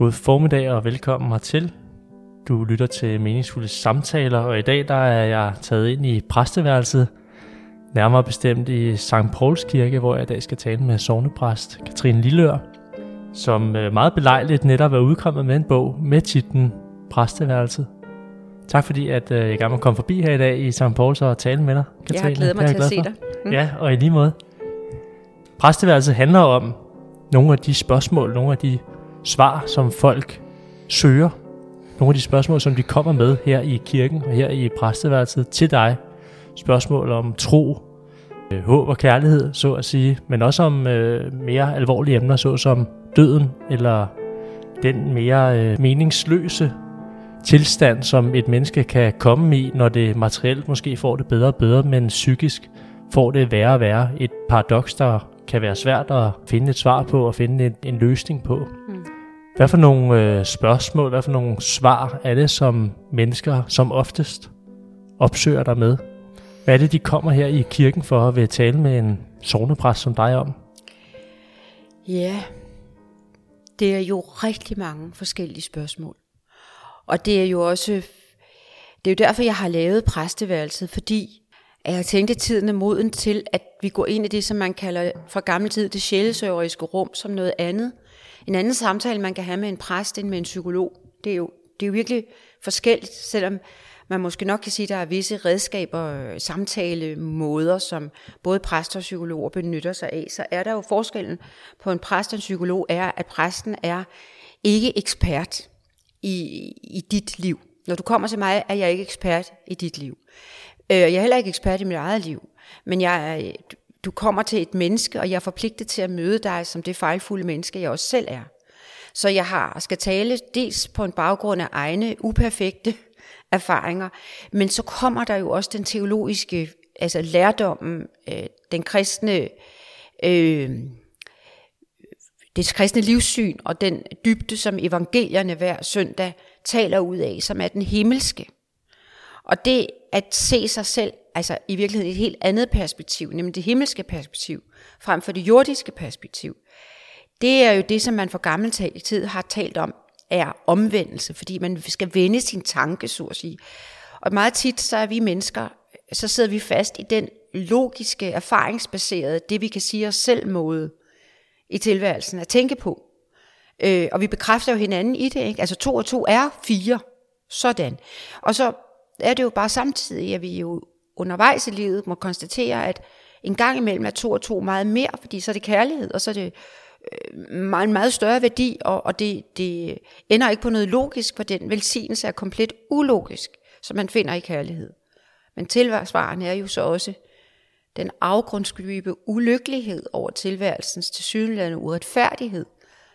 God formiddag og velkommen hertil. Du lytter til meningsfulde samtaler, og i dag der er jeg taget ind i præsteværelset, nærmere bestemt i St. Pauls Kirke, hvor jeg i dag skal tale med sovnepræst Katrine Lillør, som øh, meget belejligt netop er udkommet med en bog med titlen Præsteværelset. Tak fordi, at øh, jeg gerne må komme forbi her i dag i St. Pauls og tale med dig, Katrine. Jeg glæder mig til at se dig. Mm. Ja, og i lige måde. Præsteværelset handler om nogle af de spørgsmål, nogle af de svar, som folk søger. Nogle af de spørgsmål, som de kommer med her i kirken og her i præsteværelset til dig. Spørgsmål om tro, øh, håb og kærlighed, så at sige, men også om øh, mere alvorlige emner, såsom døden eller den mere øh, meningsløse tilstand, som et menneske kan komme i, når det materielt måske får det bedre og bedre, men psykisk får det værre og værre. Et paradoks, der kan være svært at finde et svar på og finde en, en løsning på. Hvad for nogle øh, spørgsmål, hvad for nogle svar er det, som mennesker som oftest opsøger dig med? Hvad er det, de kommer her i kirken for at vil tale med en sovnepræst som dig om? Ja, det er jo rigtig mange forskellige spørgsmål. Og det er jo også, det er jo derfor, jeg har lavet præsteværelset, fordi at jeg tænkte, at tiden er moden til, at vi går ind i det, som man kalder fra gammel tid det sjælesøveriske rum, som noget andet. En anden samtale, man kan have med en præst end med en psykolog. Det er jo, det er jo virkelig forskelligt, selvom man måske nok kan sige, at der er visse redskaber, øh, samtalemåder, som både præster og psykologer benytter sig af, så er der jo forskellen på en præst og en psykolog, er, at præsten er ikke ekspert i, i dit liv. Når du kommer til mig, er jeg ikke ekspert i dit liv. Øh, jeg er heller ikke ekspert i mit eget liv, men jeg er, du kommer til et menneske, og jeg er forpligtet til at møde dig som det fejlfulde menneske, jeg også selv er. Så jeg har skal tale dels på en baggrund af egne uperfekte erfaringer, men så kommer der jo også den teologiske, altså lærdommen, øh, den kristne, øh, det kristne livssyn og den dybde, som evangelierne hver søndag taler ud af, som er den himmelske. Og det at se sig selv, altså i virkeligheden et helt andet perspektiv, nemlig det himmelske perspektiv, frem for det jordiske perspektiv, det er jo det, som man for gammel tid har talt om, er omvendelse, fordi man skal vende sin tanke, så at sige. Og meget tit, så er vi mennesker, så sidder vi fast i den logiske, erfaringsbaserede, det vi kan sige os selv måde i tilværelsen at tænke på. Øh, og vi bekræfter jo hinanden i det, ikke? Altså to og to er fire. Sådan. Og så er det jo bare samtidig, at vi jo undervejs i livet må konstatere, at en gang imellem er to og to meget mere, fordi så er det kærlighed, og så er det øh, en meget større værdi, og, og det, det ender ikke på noget logisk, for den velsignelse er komplet ulogisk, som man finder i kærlighed. Men tilværsvaren er jo så også den afgrundsdybe ulykkelighed over tilværelsens tilsyneladende uretfærdighed,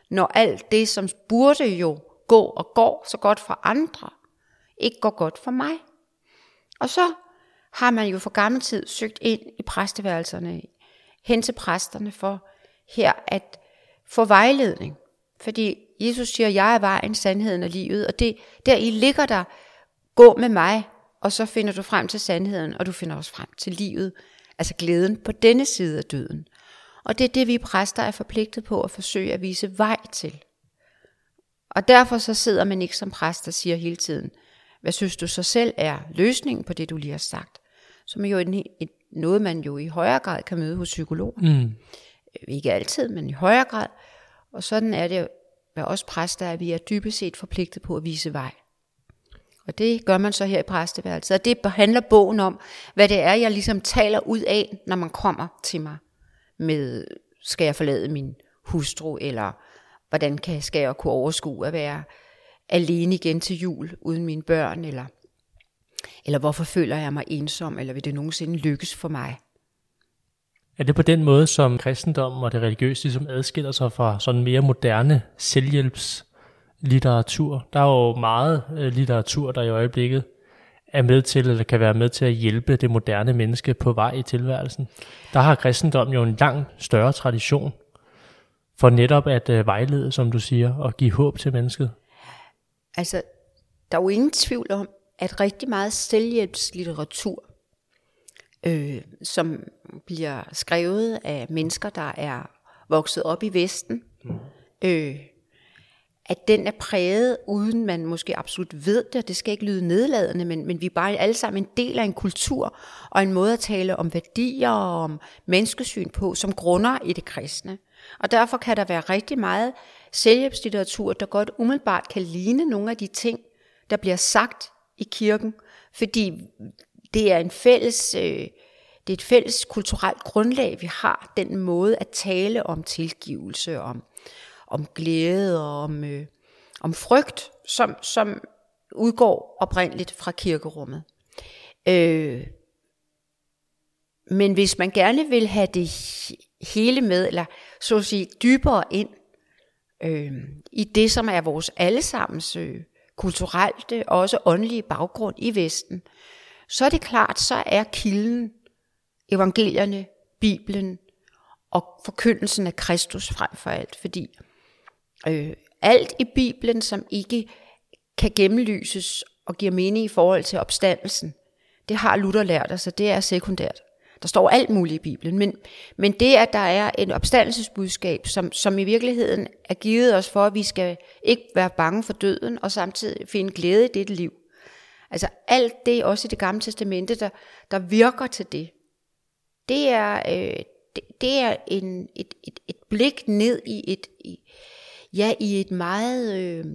når alt det, som burde jo gå og går så godt for andre, ikke går godt for mig. Og så har man jo for gammel tid søgt ind i præsteværelserne, hen til præsterne for her at få vejledning. Fordi Jesus siger, jeg er vejen, sandheden og livet, og det, der i ligger der, gå med mig, og så finder du frem til sandheden, og du finder også frem til livet, altså glæden på denne side af døden. Og det er det, vi præster er forpligtet på at forsøge at vise vej til. Og derfor så sidder man ikke som præst og siger hele tiden, hvad synes du så selv er løsningen på det, du lige har sagt? Som er jo en, et, noget, man jo i højere grad kan møde hos psykologer. Mm. Ikke altid, men i højere grad. Og sådan er det med os præster, at vi er dybest set forpligtet på at vise vej. Og det gør man så her i præsteværelset. Og det handler bogen om, hvad det er, jeg ligesom taler ud af, når man kommer til mig med, skal jeg forlade min hustru, eller hvordan kan, skal jeg kunne overskue at være alene igen til jul uden mine børn, eller, eller hvorfor føler jeg mig ensom, eller vil det nogensinde lykkes for mig? Er det på den måde, som kristendom og det religiøse ligesom adskiller sig fra sådan mere moderne selvhjælpslitteratur? Der er jo meget øh, litteratur, der i øjeblikket er med til, eller kan være med til at hjælpe det moderne menneske på vej i tilværelsen. Der har kristendom jo en langt større tradition for netop at øh, vejlede, som du siger, og give håb til mennesket. Altså, der er jo ingen tvivl om, at rigtig meget selvhjælpslitteratur, øh, som bliver skrevet af mennesker, der er vokset op i Vesten, mm. øh, at den er præget, uden man måske absolut ved det, det skal ikke lyde nedladende, men, men vi er bare alle sammen en del af en kultur, og en måde at tale om værdier og om menneskesyn på, som grunder i det kristne. Og derfor kan der være rigtig meget selvhjælpslitteratur, der godt umiddelbart kan ligne nogle af de ting, der bliver sagt i kirken, fordi det er en fælles, øh, det er et fælles kulturelt grundlag, vi har, den måde at tale om tilgivelse, om, om glæde og om, øh, om frygt, som, som udgår oprindeligt fra kirkerummet. Øh, men hvis man gerne vil have det hele med, eller så at sige dybere ind øh, i det, som er vores allesammens øh, kulturelle øh, og også åndelige baggrund i Vesten, så er det klart, så er kilden evangelierne, Bibelen og forkyndelsen af Kristus frem for alt, fordi øh, alt i Bibelen, som ikke kan gennemlyses og giver mening i forhold til opstandelsen, det har Luther lært os, og det er sekundært. Der står alt muligt i Bibelen, men, men det, at der er en opstandelsesbudskab, som, som i virkeligheden er givet os for, at vi skal ikke være bange for døden, og samtidig finde glæde i dette liv. Altså alt det, også i det gamle testamente, der, der virker til det, det er, øh, det, det er en, et, et, et blik ned i et, i, ja, i et meget, øh,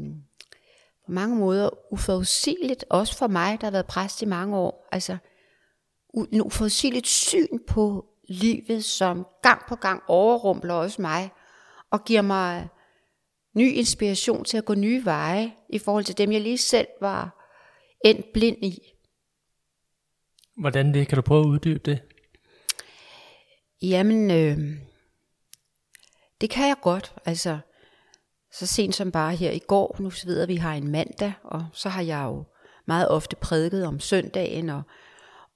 på mange måder uforudsigeligt, også for mig, der har været præst i mange år, altså en uforudsigeligt syn på livet, som gang på gang overrumpler også mig, og giver mig ny inspiration til at gå nye veje, i forhold til dem, jeg lige selv var endt blind i. Hvordan det? Kan du prøve at uddybe det? Jamen, øh, det kan jeg godt. Altså, så sent som bare her i går, nu ved jeg, at vi har en mandag, og så har jeg jo meget ofte prædiket om søndagen, og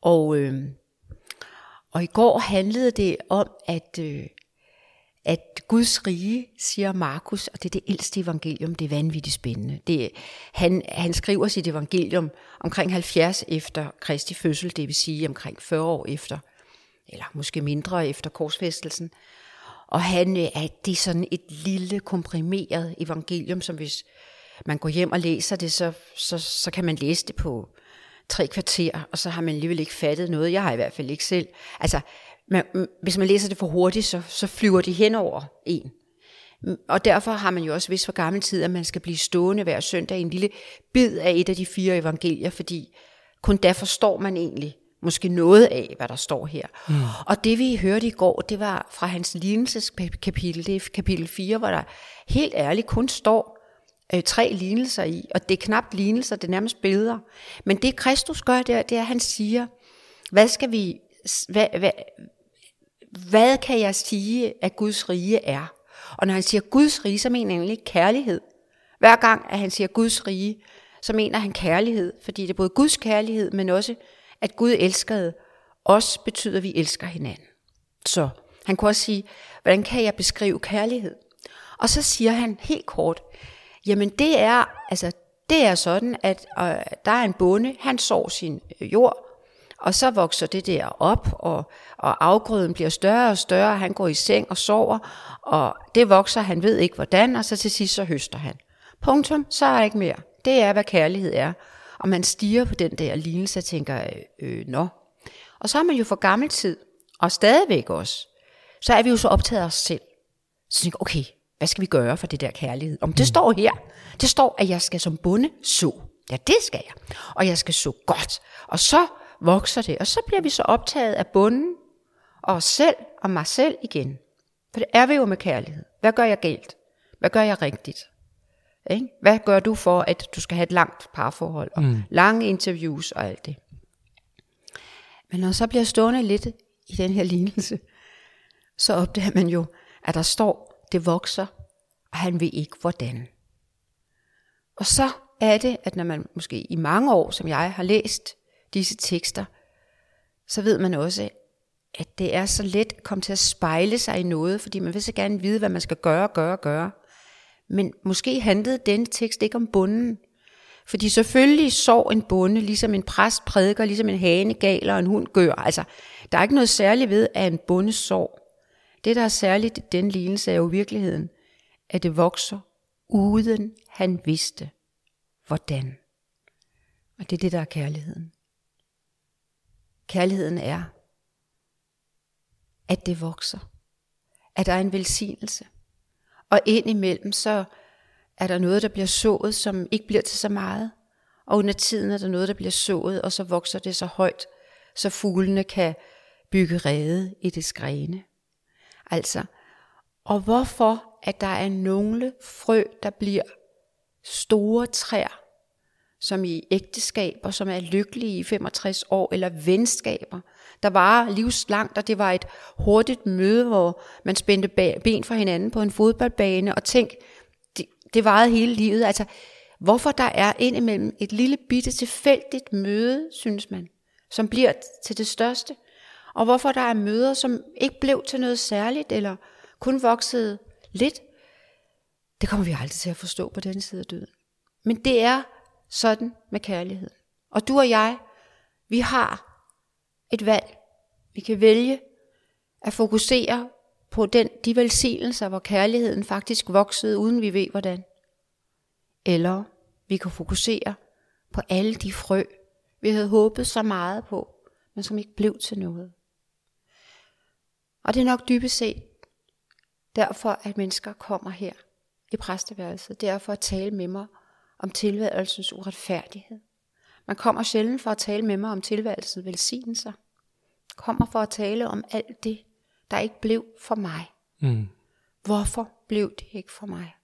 og, øh, og i går handlede det om, at, øh, at Guds rige, siger Markus, og det er det ældste evangelium, det er vanvittigt spændende. Det, han, han skriver sit evangelium omkring 70 efter Kristi fødsel, det vil sige omkring 40 år efter, eller måske mindre efter korsfæstelsen. Og han, øh, at det er sådan et lille komprimeret evangelium, som hvis man går hjem og læser det, så, så, så kan man læse det på tre kvarter, og så har man alligevel ikke fattet noget. Jeg har i hvert fald ikke selv. Altså, man, hvis man læser det for hurtigt, så, så flyver de hen over en. Og derfor har man jo også vidst for gammel tid, at man skal blive stående hver søndag i en lille bid af et af de fire evangelier, fordi kun der forstår man egentlig måske noget af, hvad der står her. Mm. Og det vi hørte i går, det var fra hans lignelseskapitel, det er kapitel 4, hvor der helt ærligt kun står, øh, tre lignelser i, og det er knap lignelser, det er nærmest billeder. Men det Kristus gør, det er, det er at han siger, hvad skal vi, hvad, hvad, hvad kan jeg sige, at Guds rige er? Og når han siger Guds rige, så mener han egentlig kærlighed. Hver gang, at han siger Guds rige, så mener han kærlighed, fordi det er både Guds kærlighed, men også, at Gud elskede os, betyder, at vi elsker hinanden. Så han kunne også sige, hvordan kan jeg beskrive kærlighed? Og så siger han helt kort, Jamen det er, altså, det er sådan, at øh, der er en bonde, han sår sin øh, jord, og så vokser det der op, og, og afgrøden bliver større og større, han går i seng og sover, og det vokser, han ved ikke hvordan, og så til sidst så høster han. Punktum, så er der ikke mere. Det er, hvad kærlighed er. Og man stiger på den der lignelse og tænker, øh, øh, nå. Og så er man jo for gammel tid, og stadigvæk også, så er vi jo så optaget af os selv. Så tænker okay, hvad skal vi gøre for det der kærlighed? Om det mm. står her. Det står, at jeg skal som bonde så. Ja, det skal jeg. Og jeg skal så godt. Og så vokser det. Og så bliver vi så optaget af bunden og os selv og mig selv igen. For det er vi jo med kærlighed. Hvad gør jeg galt? Hvad gør jeg rigtigt? Ikke? Hvad gør du for, at du skal have et langt parforhold og mm. lange interviews og alt det? Men når så bliver stående lidt i den her lignelse, så opdager man jo, at der står, det vokser, og han ved ikke hvordan. Og så er det, at når man måske i mange år, som jeg har læst disse tekster, så ved man også, at det er så let at komme til at spejle sig i noget, fordi man vil så gerne vide, hvad man skal gøre, gøre, gøre. Men måske handlede denne tekst ikke om bunden. Fordi selvfølgelig sår en bonde, ligesom en præst prædiker, ligesom en hane galer og en hund gør. Altså, der er ikke noget særligt ved, at en bonde sår. Det, der er særligt i den lignelse, er jo virkeligheden, at det vokser uden han vidste, hvordan. Og det er det, der er kærligheden. Kærligheden er, at det vokser. At der er en velsignelse. Og indimellem så er der noget, der bliver sået, som ikke bliver til så meget. Og under tiden er der noget, der bliver sået, og så vokser det så højt, så fuglene kan bygge rede i det grene. Altså, og hvorfor at der er nogle frø, der bliver store træer, som i ægteskaber, som er lykkelige i 65 år, eller venskaber, der var livslangt, og det var et hurtigt møde, hvor man spændte ben for hinanden på en fodboldbane, og tænk, det, det varede hele livet. Altså, hvorfor der er indimellem et lille bitte tilfældigt møde, synes man, som bliver til det største, og hvorfor der er møder, som ikke blev til noget særligt, eller kun voksede lidt, det kommer vi aldrig til at forstå på den side af døden. Men det er sådan med kærlighed. Og du og jeg, vi har et valg. Vi kan vælge at fokusere på den, de velsignelser, hvor kærligheden faktisk voksede, uden vi ved hvordan. Eller vi kan fokusere på alle de frø, vi havde håbet så meget på, men som ikke blev til noget. Og det er nok dybest set derfor, at mennesker kommer her i præsteværelset. Det er for at tale med mig om tilværelsens uretfærdighed. Man kommer sjældent for at tale med mig om tilværelsens velsignelser. Kommer for at tale om alt det, der ikke blev for mig. Mm. Hvorfor blev det ikke for mig?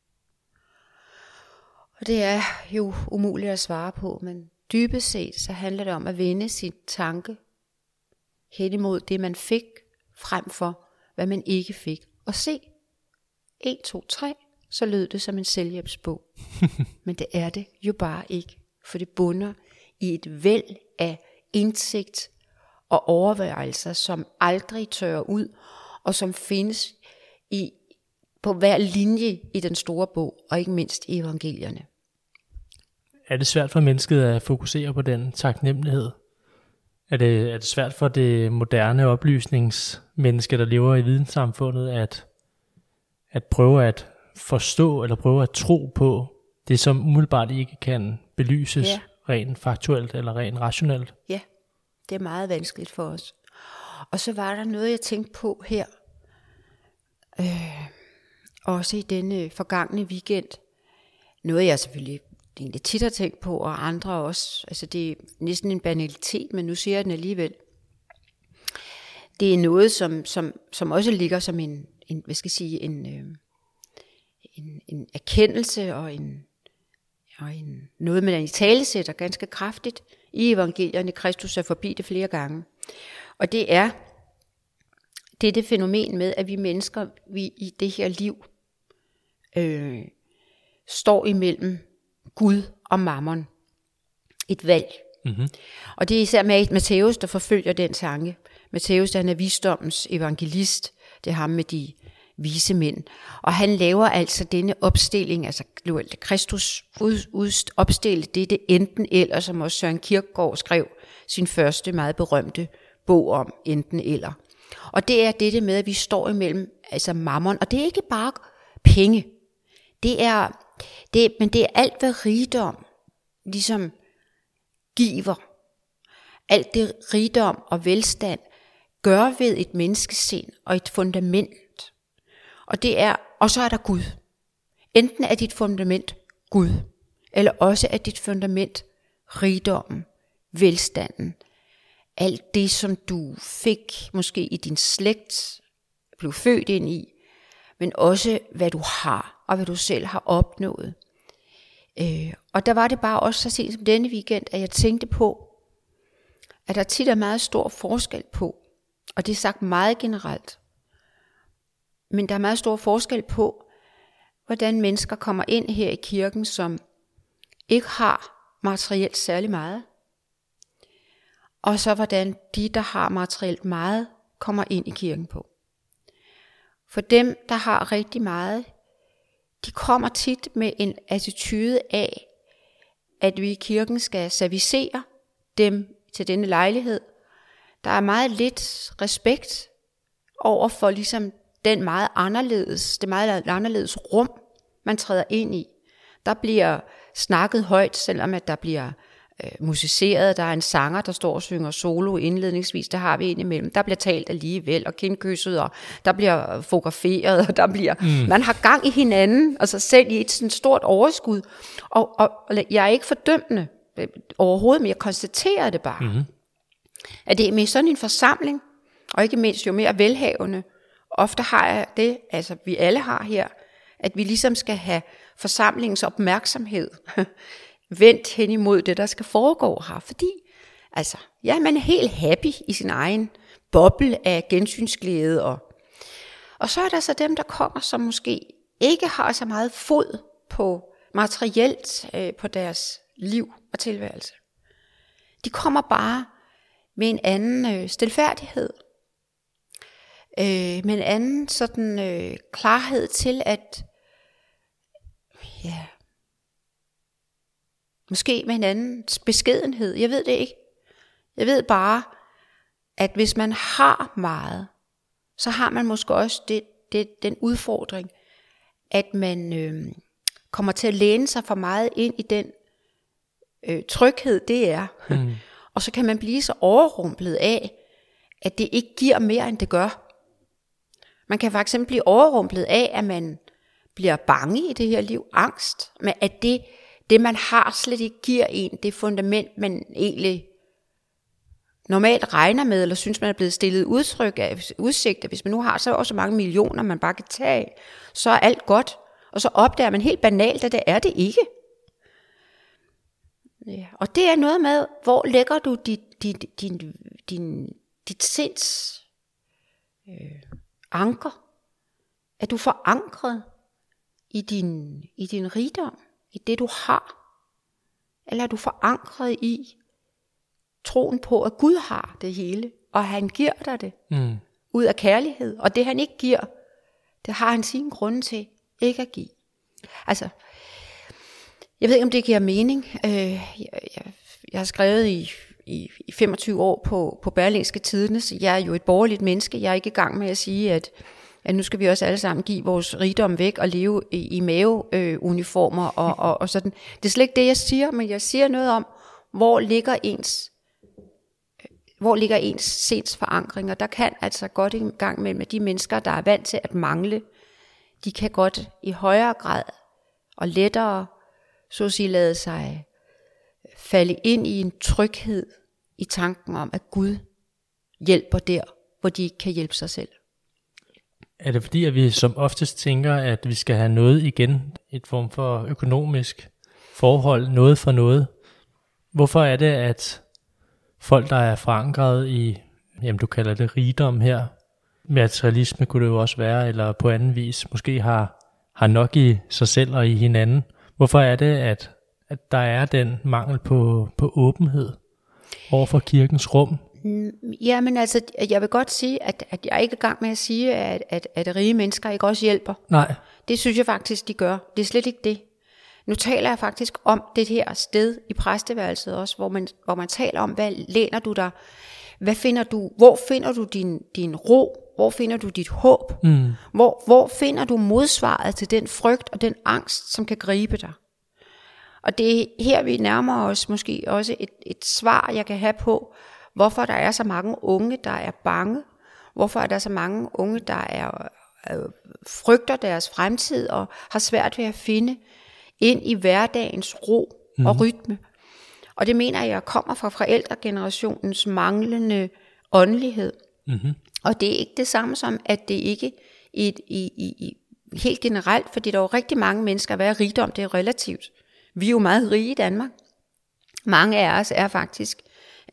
Og det er jo umuligt at svare på, men dybest set så handler det om at vende sin tanke hen imod det, man fik, frem for hvad man ikke fik. Og se, 1, 2, 3, så lød det som en selvhjælpsbog. Men det er det jo bare ikke, for det bunder i et væld af indsigt og overvejelser, som aldrig tørrer ud, og som findes i, på hver linje i den store bog, og ikke mindst i evangelierne. Er det svært for mennesket at fokusere på den taknemmelighed? Er det, er det svært for det moderne oplysningsmenneske, der lever i videnssamfundet, at, at prøve at forstå eller prøve at tro på det, som umiddelbart ikke kan belyses ja. rent faktuelt eller rent rationelt? Ja, det er meget vanskeligt for os. Og så var der noget, jeg tænkte på her, øh, også i denne forgangne weekend. Noget, jeg selvfølgelig egentlig tit har tænkt på, og andre også. Altså det er næsten en banalitet, men nu siger jeg den alligevel. Det er noget, som, som, som også ligger som en, en hvad skal jeg sige, en, øh, en, en erkendelse og en, og en noget, man i tale sætter ganske kraftigt i evangelierne. Kristus er forbi det flere gange. Og det er det er det fænomen med, at vi mennesker vi i det her liv øh, står imellem Gud og mammon. Et valg. Mm-hmm. Og det er især Matthæus, der forfølger den tanke. Matthæus, han er visdommens evangelist. Det er ham med de vise mænd. Og han laver altså denne opstilling, altså Kristus ud, opstille det enten eller, som også Søren Kierkegaard skrev sin første meget berømte bog om, enten eller. Og det er det med, at vi står imellem altså mammon, og det er ikke bare penge. Det er, det, men det er alt, hvad rigdom ligesom giver. Alt det rigdom og velstand gør ved et menneskesind og et fundament. Og det er, og så er der Gud. Enten er dit fundament Gud, eller også er dit fundament rigdommen, velstanden, alt det, som du fik måske i din slægt, blev født ind i, men også hvad du har, og hvad du selv har opnået. Øh, og der var det bare også så sent som denne weekend, at jeg tænkte på, at der tit er meget stor forskel på, og det er sagt meget generelt, men der er meget stor forskel på, hvordan mennesker kommer ind her i kirken, som ikke har materielt særlig meget, og så hvordan de, der har materielt meget, kommer ind i kirken på. For dem, der har rigtig meget, de kommer tit med en attitude af, at vi i kirken skal servicere dem til denne lejlighed. Der er meget lidt respekt over for ligesom den meget anderledes, det meget anderledes rum, man træder ind i. Der bliver snakket højt, selvom at der bliver øh, musiceret. Der er en sanger, der står og synger solo indledningsvis. Det har vi indimellem. Der bliver talt alligevel og kindkysset, og der bliver fotograferet, og der bliver... Mm. Man har gang i hinanden, og sig selv i et sådan stort overskud. Og, og, og jeg er ikke fordømmende øh, overhovedet, men jeg konstaterer det bare. Mm. At det er med sådan en forsamling, og ikke mindst jo mere velhavende, ofte har jeg det, altså vi alle har her, at vi ligesom skal have forsamlingens opmærksomhed vendt hen imod det, der skal foregå her. Fordi, altså, ja, man er helt happy i sin egen boble af gensynsglæde. Og, og så er der så dem, der kommer, som måske ikke har så meget fod på materielt øh, på deres liv og tilværelse. De kommer bare med en anden øh, stilfærdighed, øh, med en anden sådan øh, klarhed til at ja, måske med en anden beskedenhed. Jeg ved det ikke. Jeg ved bare, at hvis man har meget, så har man måske også det, det, den udfordring, at man øh, kommer til at læne sig for meget ind i den øh, tryghed, det er. Mm. Og så kan man blive så overrumplet af, at det ikke giver mere, end det gør. Man kan eksempel blive overrumplet af, at man bliver bange i det her liv, angst, men at det, det man har slet ikke giver en det fundament, man egentlig normalt regner med, eller synes, man er blevet stillet udtryk af udsigt, hvis man nu har så også mange millioner, man bare kan tage så er alt godt. Og så opdager man helt banalt, at det er det ikke. Ja. Og det er noget med, hvor lægger du dit, dit, din, din, dit sinds øh, anker? Er du forankret i din, i din rigdom, i det du har? Eller er du forankret i troen på, at Gud har det hele, og han giver dig det mm. ud af kærlighed, og det han ikke giver, det har han sin grund til ikke at give. Altså, jeg ved ikke, om det giver mening. Øh, jeg, jeg, jeg har skrevet i, i, i 25 år på, på Berlingske Tidene, så jeg er jo et borgerligt menneske. Jeg er ikke i gang med at sige, at at nu skal vi også alle sammen give vores rigdom væk og leve i, i maveuniformer øh, og, og, og sådan. Det er slet ikke det, jeg siger, men jeg siger noget om, hvor ligger ens øh, hvor ligger ens sinds forankring, og der kan altså godt en gang med, med de mennesker, der er vant til at mangle, de kan godt i højere grad og lettere, så at sige, lade sig falde ind i en tryghed i tanken om, at Gud hjælper der, hvor de ikke kan hjælpe sig selv. Er det fordi, at vi som oftest tænker, at vi skal have noget igen, et form for økonomisk forhold, noget for noget? Hvorfor er det, at folk, der er forankret i, jamen du kalder det rigdom her, materialisme kunne det jo også være, eller på anden vis, måske har, har nok i sig selv og i hinanden. Hvorfor er det, at, at der er den mangel på, på åbenhed over for kirkens rum? Mm, ja, men altså, jeg vil godt sige, at, at jeg er ikke i gang med at sige, at, at, at rige mennesker ikke også hjælper. Nej. Det synes jeg faktisk, de gør. Det er slet ikke det. Nu taler jeg faktisk om det her sted i præsteværelset også, hvor man, hvor man taler om, hvad læner du dig, hvad finder du, hvor finder du din, din ro, hvor finder du dit håb, mm. hvor, hvor finder du modsvaret til den frygt og den angst, som kan gribe dig. Og det er her, vi nærmer os måske også et, et svar, jeg kan have på, hvorfor der er så mange unge, der er bange, hvorfor er der så mange unge, der er øh, frygter deres fremtid og har svært ved at finde ind i hverdagens ro mm. og mhm. rytme. Og det mener jeg kommer fra forældregenerationens manglende åndelighed. Mm-hmm. Og det er ikke det samme som, at det ikke i, i, i, i helt generelt, fordi der er jo rigtig mange mennesker, hvad er rigdom, det er relativt. Vi er jo meget rige i Danmark. Mange af os er faktisk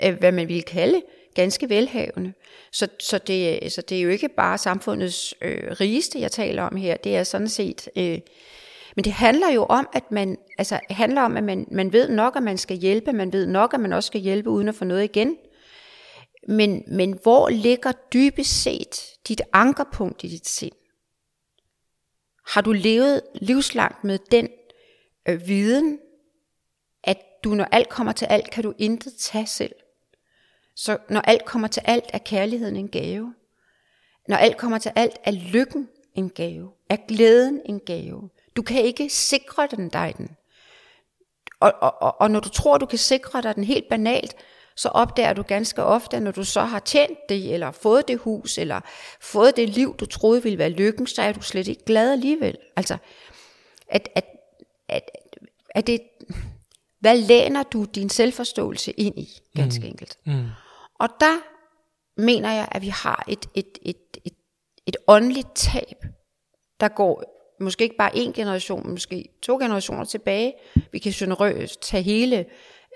øh, hvad man ville kalde ganske velhavende. Så, så, det, så det er jo ikke bare samfundets øh, rigeste, jeg taler om her. Det er sådan set... Øh, men det handler jo om, at man, altså, handler om, at man, man ved nok, at man skal hjælpe. Man ved nok, at man også skal hjælpe uden at få noget igen. Men, men hvor ligger dybest set dit ankerpunkt i dit sind? Har du levet livslangt med den øh, viden, at du når alt kommer til alt, kan du intet tage selv? Så når alt kommer til alt, er kærligheden en gave. Når alt kommer til alt, er lykken en gave. Er glæden en gave. Du kan ikke sikre den dig den. Og, og, og, og når du tror, du kan sikre dig den helt banalt, så opdager du ganske ofte, at når du så har tjent det, eller fået det hus, eller fået det liv, du troede ville være lykken, så er du slet ikke glad alligevel. Altså, at, at, at, at det, hvad læner du din selvforståelse ind i, ganske mm. enkelt. Mm. Og der mener jeg, at vi har et, et, et, et, et åndeligt tab, der går måske ikke bare en generation, måske to generationer tilbage. Vi kan generøst tage hele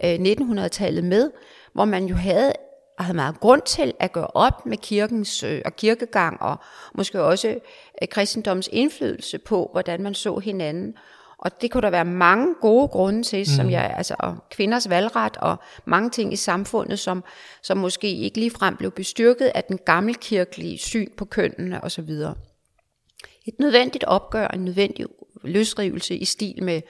øh, 1900-tallet med, hvor man jo havde, havde meget grund til at gøre op med kirkens øh, og kirkegang, og måske også øh, kristendoms indflydelse på, hvordan man så hinanden. Og det kunne der være mange gode grunde til, mm. som jeg, altså og kvinders valgret og mange ting i samfundet, som, som måske ikke ligefrem blev bestyrket af den gammelkirkelige syn på kønnene osv. Et nødvendigt opgør, en nødvendig løsrivelse i stil med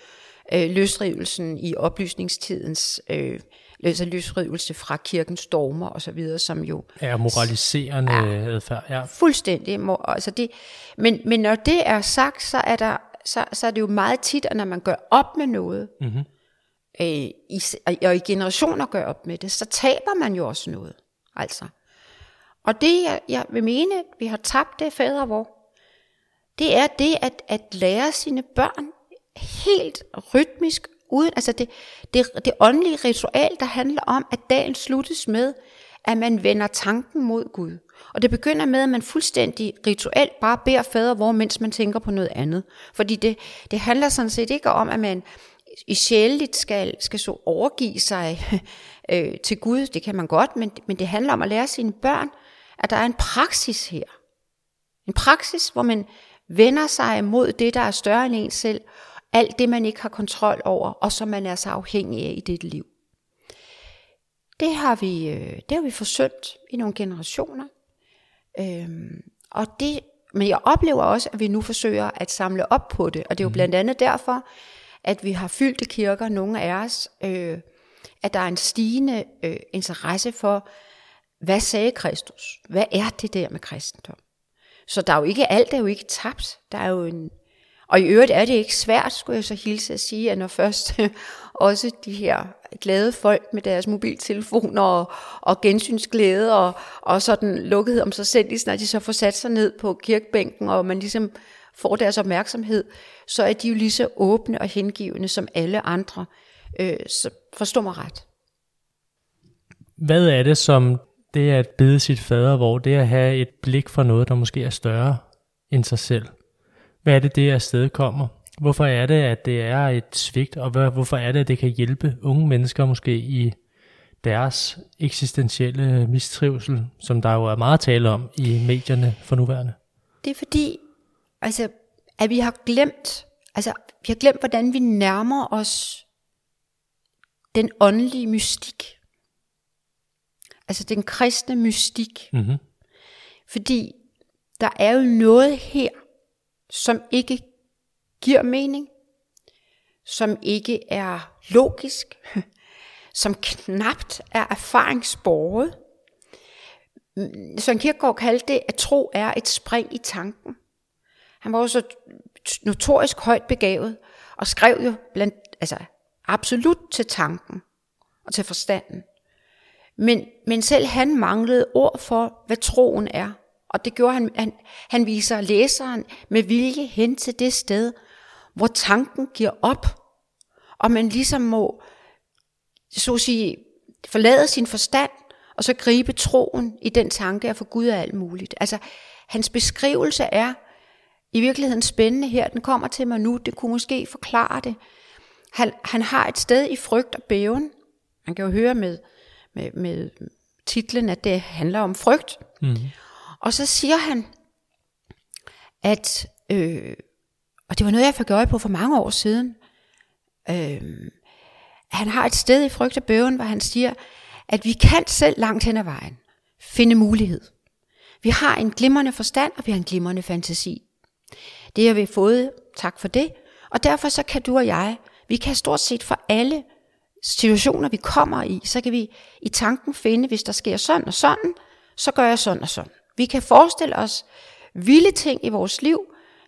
øh, løsrivelsen i oplysningstidens øh, altså løsrivelse fra kirkens stormer og så videre, som jo er moraliserende er, adfærd. Ja. Fuldstændig. Altså det, men, men når det er sagt, så er der så, så er det jo meget tit, at når man gør op med noget, mm-hmm. øh, i, og i generationer gør op med det, så taber man jo også noget. Altså. Og det, jeg, jeg vil mene, at vi har tabt det fader hvor, det er det at, at lære sine børn helt rytmisk, uden, altså det, det, det åndelige ritual, der handler om, at dagen sluttes med, at man vender tanken mod Gud. Og det begynder med, at man fuldstændig rituelt bare beder fader hvor, mens man tænker på noget andet. Fordi det, det handler sådan set ikke om, at man i sjældent skal, skal så overgive sig øh, til Gud. Det kan man godt, men, men det handler om at lære sine børn, at der er en praksis her. En praksis, hvor man vender sig mod det, der er større end en selv, alt det, man ikke har kontrol over, og som man er så afhængig af i dit liv. Det har vi, øh, det har vi forsøgt i nogle generationer. Øhm, og det, men jeg oplever også, at vi nu forsøger at samle op på det, og det er jo mhm. blandt andet derfor, at vi har fyldte kirker, nogle af os, øh, at der er en stigende øh, interesse for, hvad sagde Kristus? Hvad er det der med kristendom? Så der er jo ikke alt, er jo ikke tabt. Der er jo en, og i øvrigt er det ikke svært, skulle jeg så hilse at sige, at når først også de her glade folk med deres mobiltelefoner og, og gensynsglæde og, og sådan lukkethed om sig selv, lige når de så får sat sig ned på kirkebænken, og man ligesom får deres opmærksomhed, så er de jo lige så åbne og hengivende som alle andre. Øh, så forstå mig ret. Hvad er det, som det er at bede sit fader, hvor det er at have et blik for noget, der måske er større end sig selv? Hvad er det, det afsted kommer? Hvorfor er det, at det er et svigt, og hvorfor er det, at det kan hjælpe unge mennesker måske i deres eksistentielle mistrivsel, som der jo er meget tale om i medierne for nuværende? Det er fordi, altså, at vi har glemt, altså, vi har glemt, hvordan vi nærmer os den åndelige mystik. Altså den kristne mystik. Mm-hmm. Fordi der er jo noget her, som ikke giver mening, som ikke er logisk, som knapt er erfaringsborget. Søren Kierkegaard kaldte det, at tro er et spring i tanken. Han var også notorisk højt begavet, og skrev jo blandt, altså, absolut til tanken og til forstanden. Men, men selv han manglede ord for, hvad troen er. Og det gjorde han, han, han viser læseren med vilje hen til det sted, hvor tanken giver op, og man ligesom må, så at sige, forlade sin forstand, og så gribe troen i den tanke, at for Gud er alt muligt. Altså, hans beskrivelse er i virkeligheden spændende her. Den kommer til mig nu. Det kunne måske forklare det. Han, han har et sted i frygt og bæven. Man kan jo høre med, med, med titlen, at det handler om frygt. Mm. Og så siger han, at, øh, og det var noget, jeg fik øje på for mange år siden, øh, han har et sted i frygt og bøven, hvor han siger, at vi kan selv langt hen ad vejen finde mulighed. Vi har en glimrende forstand, og vi har en glimrende fantasi. Det har vi fået, tak for det. Og derfor så kan du og jeg, vi kan stort set for alle situationer, vi kommer i, så kan vi i tanken finde, hvis der sker sådan og sådan, så gør jeg sådan og sådan. Vi kan forestille os vilde ting i vores liv,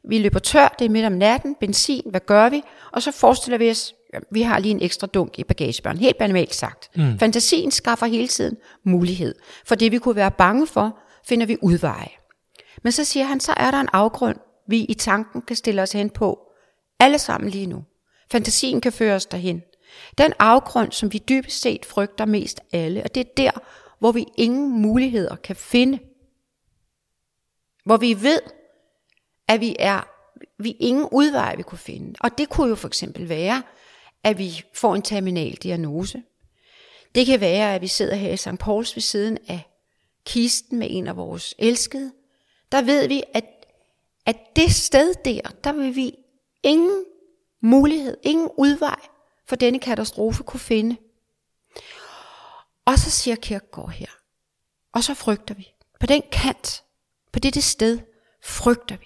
Vi løber tør, det er midt om natten, benzin, hvad gør vi? Og så forestiller vi os, vi har lige en ekstra dunk i bagagebæren, helt banalt sagt. Mm. Fantasien skaffer hele tiden mulighed. For det vi kunne være bange for, finder vi udveje. Men så siger han, så er der en afgrund, vi i tanken kan stille os hen på. Alle sammen lige nu. Fantasien kan føre os derhen. Den afgrund, som vi dybest set frygter mest alle, og det er der, hvor vi ingen muligheder kan finde. Hvor vi ved, at vi er vi ingen udvej, vi kunne finde. Og det kunne jo for eksempel være, at vi får en terminal diagnose. Det kan være, at vi sidder her i St. Pauls ved siden af kisten med en af vores elskede. Der ved vi, at, at det sted der, der vil vi ingen mulighed, ingen udvej for denne katastrofe kunne finde. Og så siger Kirkegaard her, og så frygter vi. På den kant, på dette sted, frygter vi.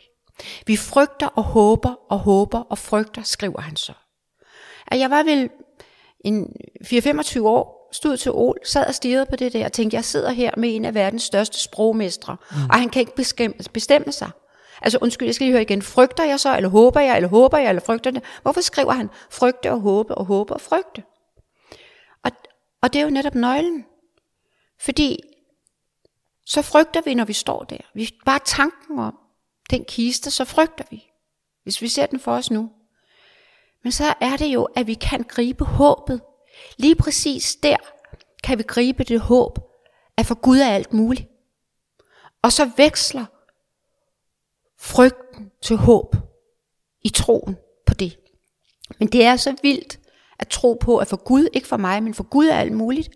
Vi frygter og håber og håber og frygter, skriver han så. At jeg var vel en 4-25 år, stod til Ol, sad og stirrede på det der, og tænkte, jeg sidder her med en af verdens største sprogmestre, mm. og han kan ikke bestemme, sig. Altså undskyld, jeg skal lige høre igen. Frygter jeg så, eller håber jeg, eller håber jeg, eller frygter det? Hvorfor skriver han frygte og håbe og håbe og frygte? Og, og det er jo netop nøglen. Fordi så frygter vi, når vi står der. Vi bare tanken om den kiste, så frygter vi. Hvis vi ser den for os nu. Men så er det jo, at vi kan gribe håbet. Lige præcis der kan vi gribe det håb, at for Gud er alt muligt. Og så veksler frygten til håb i troen på det. Men det er så vildt at tro på, at for Gud, ikke for mig, men for Gud er alt muligt.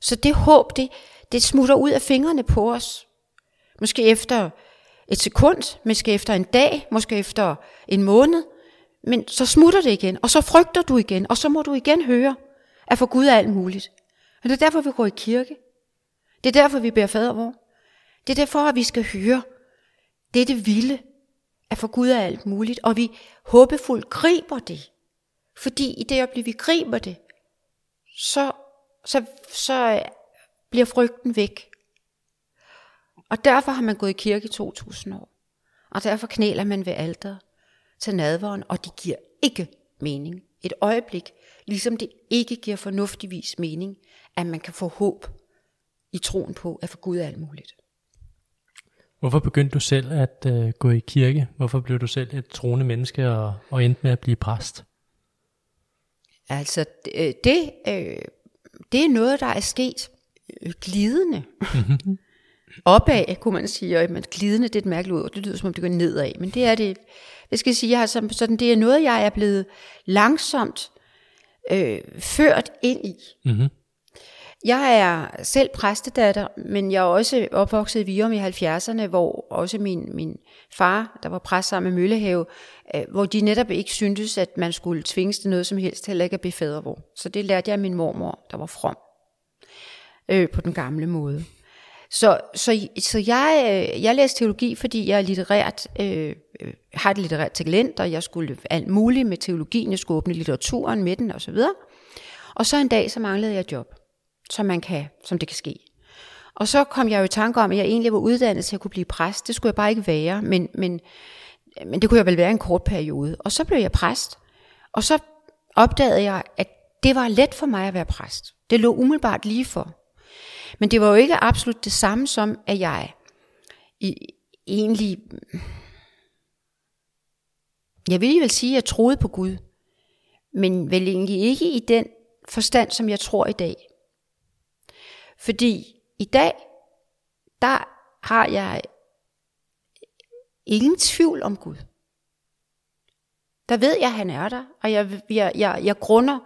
Så det håb, det, det smutter ud af fingrene på os. Måske efter et sekund, måske efter en dag, måske efter en måned. Men så smutter det igen, og så frygter du igen, og så må du igen høre, at for Gud er alt muligt. Og det er derfor, vi går i kirke. Det er derfor, vi beder fader vor. Det er derfor, at vi skal høre, det er det vilde, at for Gud er alt muligt, og vi håbefuldt griber det. Fordi i det øjeblik, vi griber det, så, så, så bliver frygten væk. Og derfor har man gået i kirke i 2000 år. Og derfor knæler man ved alter til nadveren, og det giver ikke mening. Et øjeblik, ligesom det ikke giver fornuftigvis mening, at man kan få håb i troen på, at for Gud er alt muligt. Hvorfor begyndte du selv at øh, gå i kirke? Hvorfor blev du selv et troende menneske og, og endte med at blive præst? Altså, det, det, øh, det er noget, der er sket øh, glidende. Mm-hmm. Opad, kunne man sige, og man glidende, det er et mærkeligt ord, det lyder som om det går nedad, men det er det, jeg skal sige, jeg har sådan, det er noget, jeg er blevet langsomt øh, ført ind i. Mm-hmm. Jeg er selv præstedatter, men jeg er også opvokset i Virum i 70'erne, hvor også min, min far, der var præst sammen med Møllehave, øh, hvor de netop ikke syntes, at man skulle tvinges til noget som helst, heller ikke at blive fadervor. Så det lærte jeg af min mormor, der var from øh, på den gamle måde. Så, så, så jeg, øh, jeg læste teologi, fordi jeg er litterært, øh, øh, har et litterært talent, og jeg skulle alt muligt med teologien, jeg skulle åbne litteraturen med den osv. Og så en dag, så manglede jeg job som, man kan, som det kan ske. Og så kom jeg jo i tanke om, at jeg egentlig var uddannet til at kunne blive præst. Det skulle jeg bare ikke være, men, men, men det kunne jeg vel være en kort periode. Og så blev jeg præst, og så opdagede jeg, at det var let for mig at være præst. Det lå umiddelbart lige for. Men det var jo ikke absolut det samme som, at jeg i, egentlig... Jeg vil vel sige, at jeg troede på Gud, men vel egentlig ikke i den forstand, som jeg tror i dag. Fordi i dag, der har jeg ingen tvivl om Gud. Der ved jeg, at han er der, og jeg, jeg, jeg, jeg grunder,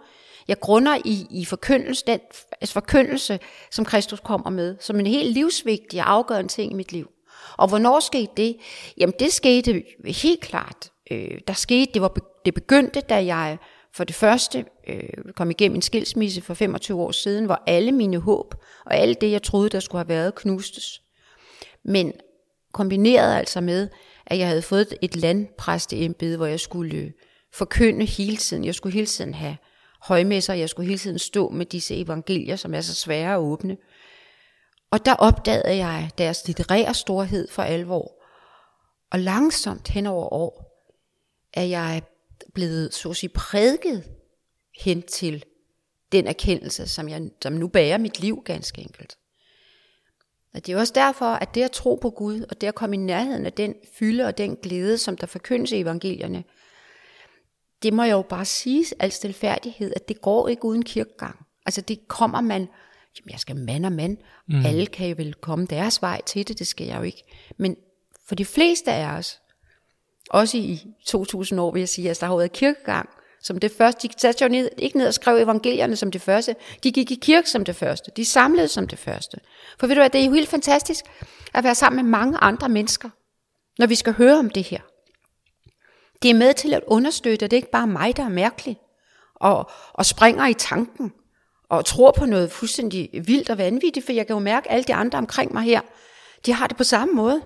jeg grunder i, i forkyndelse, den forkyndelse, som Kristus kommer med, som en helt livsvigtig og afgørende ting i mit liv. Og hvornår skete det? Jamen det skete helt klart. Øh, der skete, det, var, det begyndte, da jeg for det første øh, kom igennem en skilsmisse for 25 år siden, hvor alle mine håb og alt det, jeg troede, der skulle have været, knustes. Men kombineret altså med, at jeg havde fået et landpræsteembede, hvor jeg skulle øh, forkynde hele tiden. Jeg skulle hele tiden have højmesser, jeg skulle hele tiden stå med disse evangelier, som er så svære at åbne. Og der opdagede jeg deres litterære storhed for alvor. Og langsomt hen over år er jeg blevet så at sige prædiket hen til den erkendelse, som, jeg, som nu bærer mit liv ganske enkelt. Og det er også derfor, at det at tro på Gud, og det at komme i nærheden af den fylde og den glæde, som der forkyndes i evangelierne, det må jeg jo bare sige al stilfærdighed, at det går ikke uden kirkegang. Altså det kommer man, jamen jeg skal mand og mand, mm. alle kan jo vel komme deres vej til det, det skal jeg jo ikke. Men for de fleste af os, også i 2000 år vil jeg sige, at altså, der har været kirkegang, som det første. De satte jo ned, ikke ned og skrev evangelierne som det første. De gik i kirke som det første. De samlede som det første. For ved du hvad, det er jo helt fantastisk at være sammen med mange andre mennesker, når vi skal høre om det her. Det er med til at understøtte, at det ikke bare er mig, der er mærkelig, og, og springer i tanken, og tror på noget fuldstændig vildt og vanvittigt, for jeg kan jo mærke, at alle de andre omkring mig her, de har det på samme måde.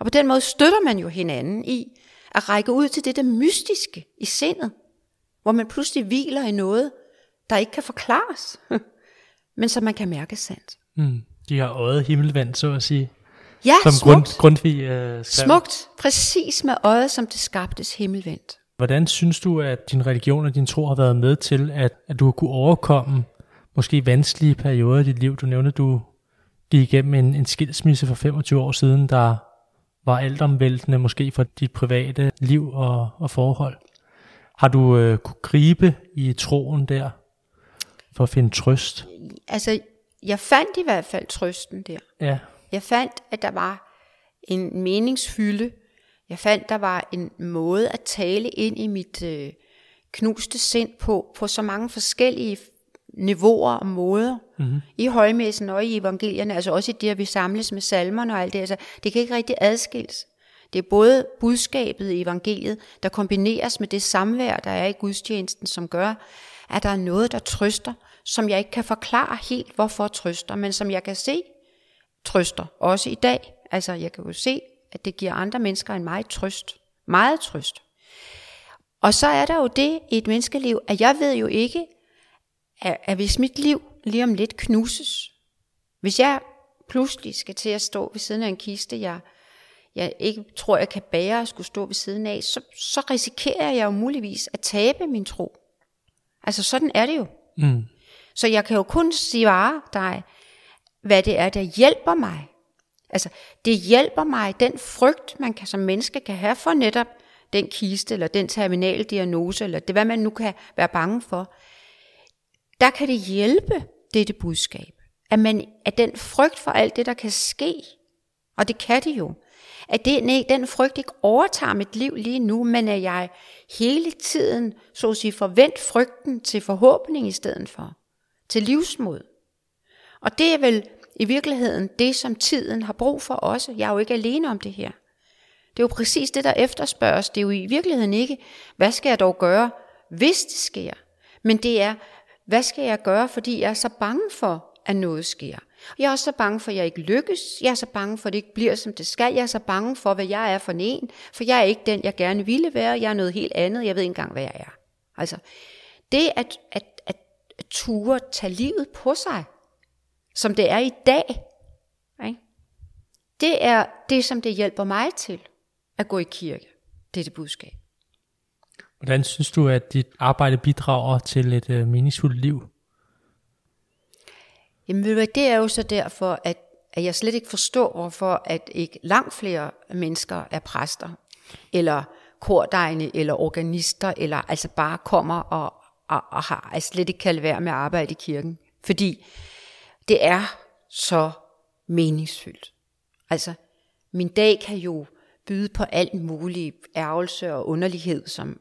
Og på den måde støtter man jo hinanden i at række ud til det der mystiske i sindet, hvor man pludselig hviler i noget, der ikke kan forklares, men som man kan mærke sandt. Mm. De har øjet himmelvendt, så at sige. Ja, som smukt. Grund, Grundtvig øh, skrev. Smukt, præcis med øjet, som det skabtes himmelvendt. Hvordan synes du, at din religion og din tro har været med til, at, at du har kunne overkomme måske vanskelige perioder i dit liv? Du nævnte, at du gik igennem en, en skilsmisse for 25 år siden, der var altomvæltende måske for dit private liv og, og forhold. Har du øh, kunne gribe i troen der for at finde trøst? Altså, jeg fandt i hvert fald trøsten der. Ja. Jeg fandt, at der var en meningsfylde. Jeg fandt, der var en måde at tale ind i mit øh, knuste sind på, på så mange forskellige niveauer og måder. Mm-hmm. I højmæssen og i evangelierne, altså også i det, at vi samles med salmerne og alt det. Altså, det kan ikke rigtig adskilles. Det er både budskabet i evangeliet, der kombineres med det samvær, der er i gudstjenesten, som gør, at der er noget, der trøster, som jeg ikke kan forklare helt, hvorfor trøster, men som jeg kan se trøster, også i dag. Altså, jeg kan jo se, at det giver andre mennesker en meget trøst. Meget trøst. Og så er der jo det i et menneskeliv, at jeg ved jo ikke, at, at hvis mit liv lige om lidt knuses, hvis jeg pludselig skal til at stå ved siden af en kiste, jeg jeg ikke tror, jeg kan bære at skulle stå ved siden af, så, så risikerer jeg jo muligvis at tabe min tro. Altså sådan er det jo. Mm. Så jeg kan jo kun svare dig, hvad det er, der hjælper mig. Altså, det hjælper mig, den frygt, man kan som menneske kan have for netop den kiste, eller den terminaldiagnose, eller det, hvad man nu kan være bange for. Der kan det hjælpe dette budskab. At, man, at den frygt for alt det, der kan ske, og det kan det jo, at det, nej, den frygt ikke overtager mit liv lige nu, men at jeg hele tiden, så at sige, forvent frygten til forhåbning i stedet for. Til livsmod. Og det er vel i virkeligheden det, som tiden har brug for også. Jeg er jo ikke alene om det her. Det er jo præcis det, der efterspørges. Det er jo i virkeligheden ikke, hvad skal jeg dog gøre, hvis det sker? Men det er, hvad skal jeg gøre, fordi jeg er så bange for, at noget sker? Jeg er også så bange for, at jeg ikke lykkes. Jeg er så bange for, at det ikke bliver, som det skal. Jeg er så bange for, hvad jeg er for en. For jeg er ikke den, jeg gerne ville være. Jeg er noget helt andet. Jeg ved ikke engang, hvad jeg er. Altså, det at, at, at, at ture tage livet på sig, som det er i dag, ikke? det er det, som det hjælper mig til at gå i kirke. Det er det budskab. Hvordan synes du, at dit arbejde bidrager til et uh, meningsfuldt liv? Jamen ved du det er jo så derfor, at, at jeg slet ikke forstår, hvorfor at ikke langt flere mennesker er præster, eller kordejne, eller organister, eller altså bare kommer og, og, og har altså slet ikke kan være med at arbejde i kirken. Fordi det er så meningsfyldt. Altså, min dag kan jo byde på alt muligt ærgelse og underlighed, som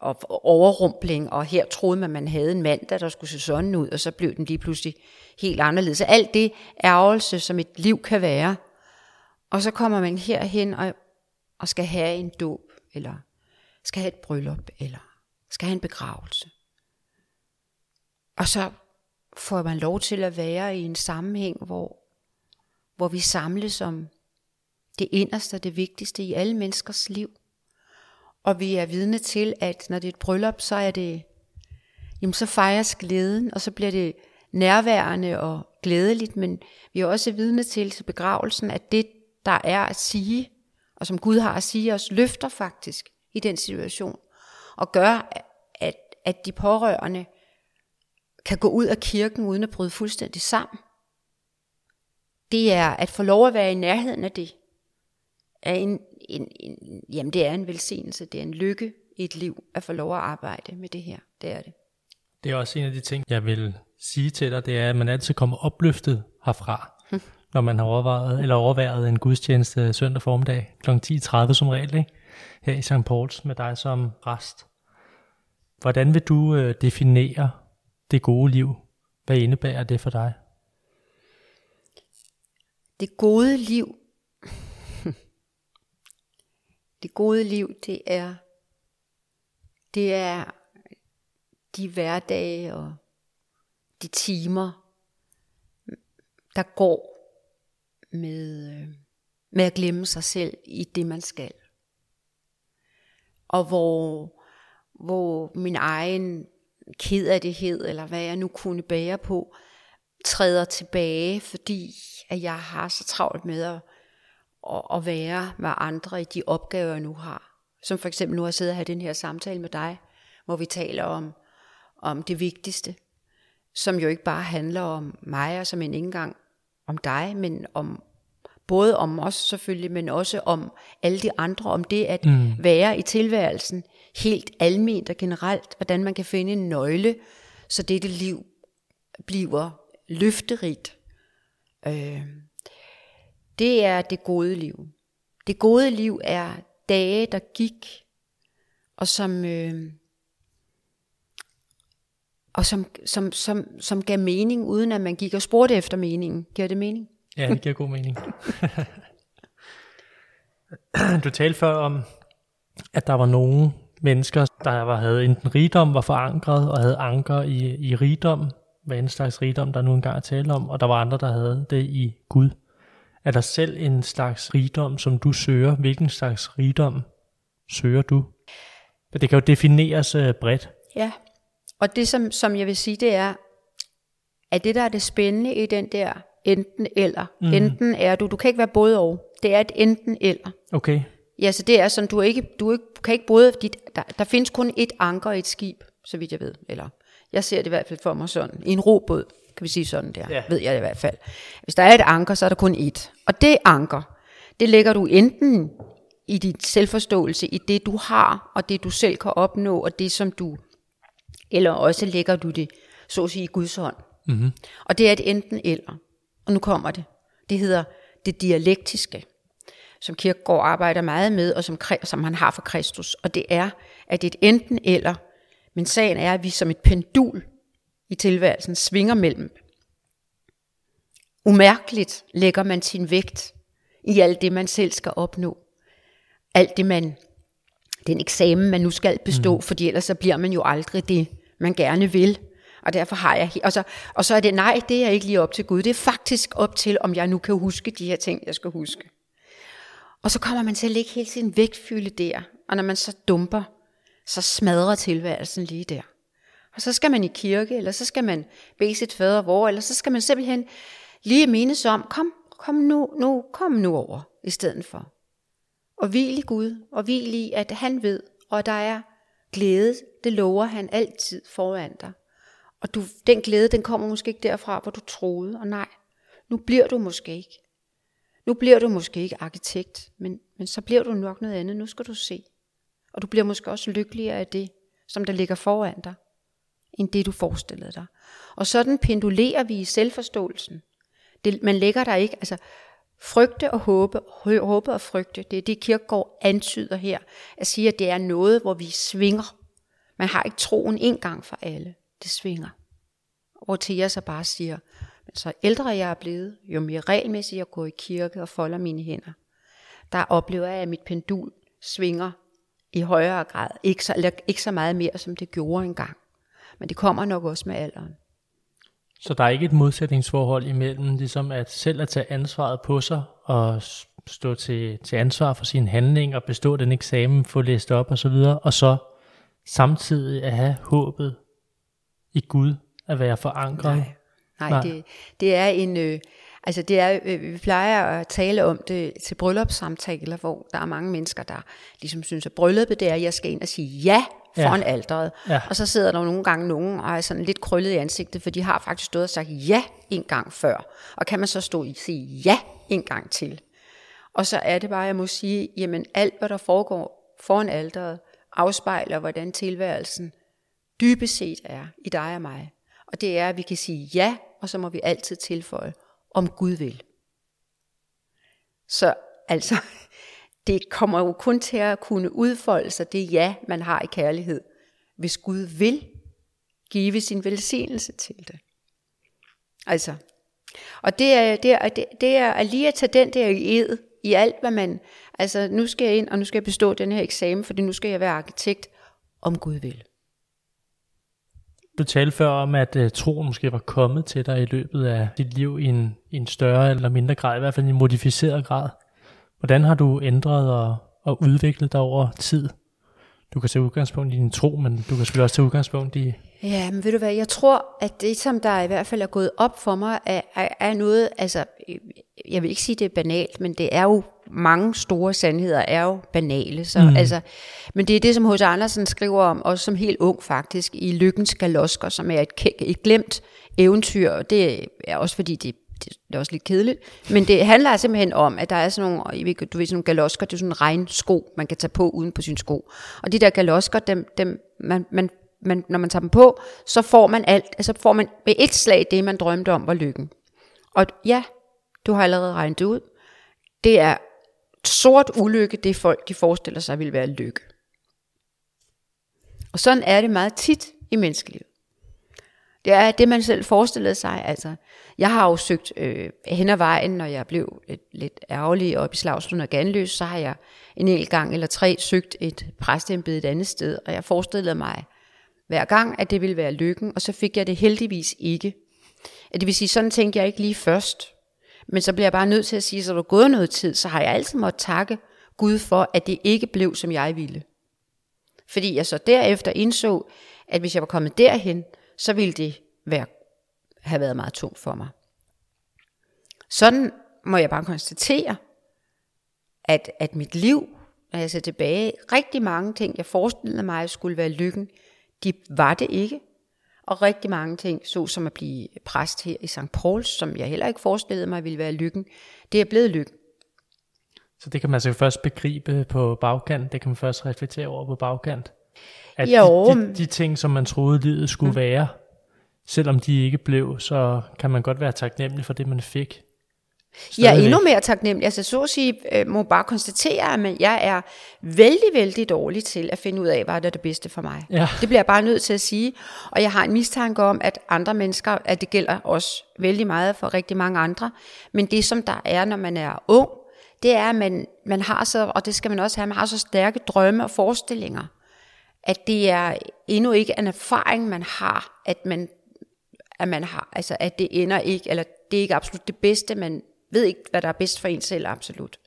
og overrumpling, og her troede man, man havde en mand, der skulle se sådan ud, og så blev den lige pludselig helt anderledes. Så alt det ærgelse, som et liv kan være. Og så kommer man herhen og, og skal have en dåb, eller skal have et bryllup, eller skal have en begravelse. Og så får man lov til at være i en sammenhæng, hvor, hvor vi samles om det inderste og det vigtigste i alle menneskers liv. Og vi er vidne til, at når det er et bryllup, så er det, jamen så fejres glæden, og så bliver det nærværende og glædeligt, men vi er også vidne til til begravelsen, at det, der er at sige og som Gud har at sige os, løfter faktisk i den situation, og gør, at, at de pårørende kan gå ud af kirken uden at bryde fuldstændig sammen. Det er at få lov at være i nærheden af det. Er en, en, en, jamen det er en velsignelse, det er en lykke i et liv at få lov at arbejde med det her. Det er det. Det er også en af de ting, jeg vil sige til dig, det er, at man altid kommer opløftet herfra, hm. når man har overvejet, eller overværet en gudstjeneste søndag formiddag kl. 10.30 som regel, ikke? her i St. Pauls med dig som rest. Hvordan vil du øh, definere det gode liv? Hvad indebærer det for dig? Det gode liv, det gode liv, det er, det er de hverdage og de timer, der går med, øh, med at glemme sig selv i det, man skal. Og hvor, hvor min egen ked af det hed, eller hvad jeg nu kunne bære på, træder tilbage, fordi at jeg har så travlt med at, at, at være med andre i de opgaver, jeg nu har. Som for eksempel nu har jeg siddet og have den her samtale med dig, hvor vi taler om, om det vigtigste, som jo ikke bare handler om mig, og som en ikke engang om dig, men om både om os selvfølgelig, men også om alle de andre, om det at mm. være i tilværelsen helt alment og generelt, hvordan man kan finde en nøgle, så dette liv bliver løfterigt. Øh, det er det gode liv. Det gode liv er dage, der gik, og som, øh, og som, som, som, som gav mening, uden at man gik og spurgte efter meningen. Giver det mening? Ja, det giver god mening. du talte før om, at der var nogle mennesker, der var, havde enten rigdom, var forankret og havde anker i, i rigdom, hvad en slags rigdom, der nu engang er tale om, og der var andre, der havde det i Gud. Er der selv en slags rigdom, som du søger? Hvilken slags rigdom søger du? Det kan jo defineres uh, bredt. Ja, og det som, som jeg vil sige, det er, at det der er det spændende i den der enten eller. Mm. Enten er du, du kan ikke være både og. Det er et enten eller. Okay. Ja, så det er sådan, du, er ikke, du, ikke, kan ikke både, dit, der, der findes kun et anker i et skib, så vidt jeg ved. Eller jeg ser det i hvert fald for mig sådan. I en robåd, kan vi sige sådan der, ja. ved jeg det i hvert fald. Hvis der er et anker, så er der kun et. Og det anker, det lægger du enten i dit selvforståelse, i det du har, og det du selv kan opnå, og det som du, eller også lægger du det, så at sige, i Guds hånd. Mm-hmm. Og det er et enten eller. Og nu kommer det. Det hedder det dialektiske, som Kierkegaard arbejder meget med, og som, som han har for Kristus. Og det er, at det er et enten eller, men sagen er, at vi som et pendul i tilværelsen svinger mellem. Umærkeligt lægger man sin vægt i alt det, man selv skal opnå. Alt det, man, den eksamen, man nu skal bestå, mm. fordi ellers så bliver man jo aldrig det, man gerne vil. Og derfor har jeg, og så, og så er det, nej, det er ikke lige op til Gud. Det er faktisk op til, om jeg nu kan huske de her ting, jeg skal huske. Og så kommer man til at lægge hele sin vægtfylde der. Og når man så dumper, så smadrer tilværelsen lige der. Og så skal man i kirke, eller så skal man bede sit fader vor, eller så skal man simpelthen lige mindes om, kom, kom nu, nu, kom nu over, i stedet for. Og hvil i Gud, og hvil i, at han ved, og der er glæde, det lover han altid foran dig. Og du, den glæde, den kommer måske ikke derfra, hvor du troede, og nej, nu bliver du måske ikke. Nu bliver du måske ikke arkitekt, men, men så bliver du nok noget andet. Nu skal du se. Og du bliver måske også lykkeligere af det, som der ligger foran dig, end det du forestillede dig. Og sådan pendulerer vi i selvforståelsen. Det, man lægger der ikke, altså frygte og håbe, håbe og frygte, det er det Kirkegaard antyder her, at sige, at det er noget, hvor vi svinger. Man har ikke troen en gang for alle det svinger. Hvor Thea så bare siger, men så ældre jeg er blevet, jo mere regelmæssigt jeg går i kirke og folder mine hænder, der oplever jeg, at mit pendul svinger i højere grad. Ikke så, eller ikke så meget mere, som det gjorde engang. Men det kommer nok også med alderen. Så der er ikke et modsætningsforhold imellem ligesom at selv at tage ansvaret på sig og stå til, til ansvar for sin handling og bestå den eksamen, få læst op og så videre, og så samtidig at have håbet i Gud at være forankret? Nej, nej, nej. Det, det er en... Øh, Altså det er, øh, vi plejer at tale om det til bryllupssamtaler, hvor der er mange mennesker, der ligesom synes, at brylluppet det er, at jeg skal ind og sige ja foran ja. alderet. Ja. Og så sidder der nogle gange nogen og er sådan lidt krøllet i ansigtet, for de har faktisk stået og sagt ja en gang før. Og kan man så stå og sige ja en gang til? Og så er det bare, jeg må sige, jamen alt, hvad der foregår foran alderet, afspejler, hvordan tilværelsen dybest set er i dig og mig. Og det er, at vi kan sige ja, og så må vi altid tilføje, om Gud vil. Så altså, det kommer jo kun til at kunne udfolde sig, det ja, man har i kærlighed, hvis Gud vil give sin velsignelse til det. Altså, og det er, det er, det er lige at tage den der i ed, i alt hvad man, altså nu skal jeg ind, og nu skal jeg bestå den her eksamen, fordi nu skal jeg være arkitekt, om Gud vil. Du talte før om, at uh, troen måske var kommet til dig i løbet af dit liv i en, i en større eller mindre grad, i hvert fald i en modificeret grad. Hvordan har du ændret og, og udviklet dig over tid? Du kan tage udgangspunkt i din tro, men du kan selvfølgelig også tage udgangspunkt i... Ja, men ved du hvad, jeg tror, at det, som der i hvert fald er gået op for mig, er, er, er noget, altså, jeg vil ikke sige, det er banalt, men det er jo mange store sandheder er jo banale. Så, mm. altså, men det er det, som H.C. Andersen skriver om, også som helt ung faktisk, i Lykkens Galosker, som er et, et glemt eventyr, og det er også fordi, det, det er også lidt kedeligt, men det handler simpelthen om, at der er sådan nogle, du ved, sådan nogle galosker, det er sådan en regnsko, man kan tage på uden på sin sko. Og de der galosker, dem, dem, man, man, man, når man tager dem på, så får man alt, altså får man med et slag det, man drømte om var lykken. Og ja, du har allerede regnet det ud. Det er sort ulykke, det folk de forestiller sig vil være lykke. Og sådan er det meget tit i menneskelivet. Det er det, man selv forestillede sig. Altså, jeg har jo søgt øh, hen ad vejen, når jeg blev lidt, lidt ærgerlig og i Slagslund og Ganløs, så har jeg en hel gang eller tre søgt et præstembede et andet sted, og jeg forestillede mig hver gang, at det ville være lykken, og så fik jeg det heldigvis ikke. Det vil sige, sådan tænkte jeg ikke lige først. Men så bliver jeg bare nødt til at sige, så er der gået noget tid, så har jeg altid måttet takke Gud for, at det ikke blev, som jeg ville. Fordi jeg så derefter indså, at hvis jeg var kommet derhen, så ville det være, have været meget tungt for mig. Sådan må jeg bare konstatere, at, at mit liv, når jeg ser tilbage, rigtig mange ting, jeg forestillede mig skulle være lykken, de var det ikke. Og rigtig mange ting, så som at blive præst her i St. Pauls, som jeg heller ikke forestillede mig ville være lykken, det er blevet lykken. Så det kan man altså først begribe på bagkant, det kan man først reflektere over på bagkant. At jo. De, de, de ting, som man troede livet skulle mm. være, selvom de ikke blev, så kan man godt være taknemmelig for det, man fik. Jeg er endnu mere taknemmelig. Altså så at sige, øh, må bare konstatere, at jeg er vældig, vældig dårlig til at finde ud af, hvad der er det bedste for mig. Ja. Det bliver jeg bare nødt til at sige. Og jeg har en mistanke om, at andre mennesker, at det gælder også vældig meget for rigtig mange andre. Men det, som der er, når man er ung, det er, at man, man har så, og det skal man også have, man har så stærke drømme og forestillinger, at det er endnu ikke en erfaring, man har, at man, at man har, altså at det ender ikke, eller det er ikke absolut det bedste, man ved ikke, hvad der er bedst for en selv, absolut.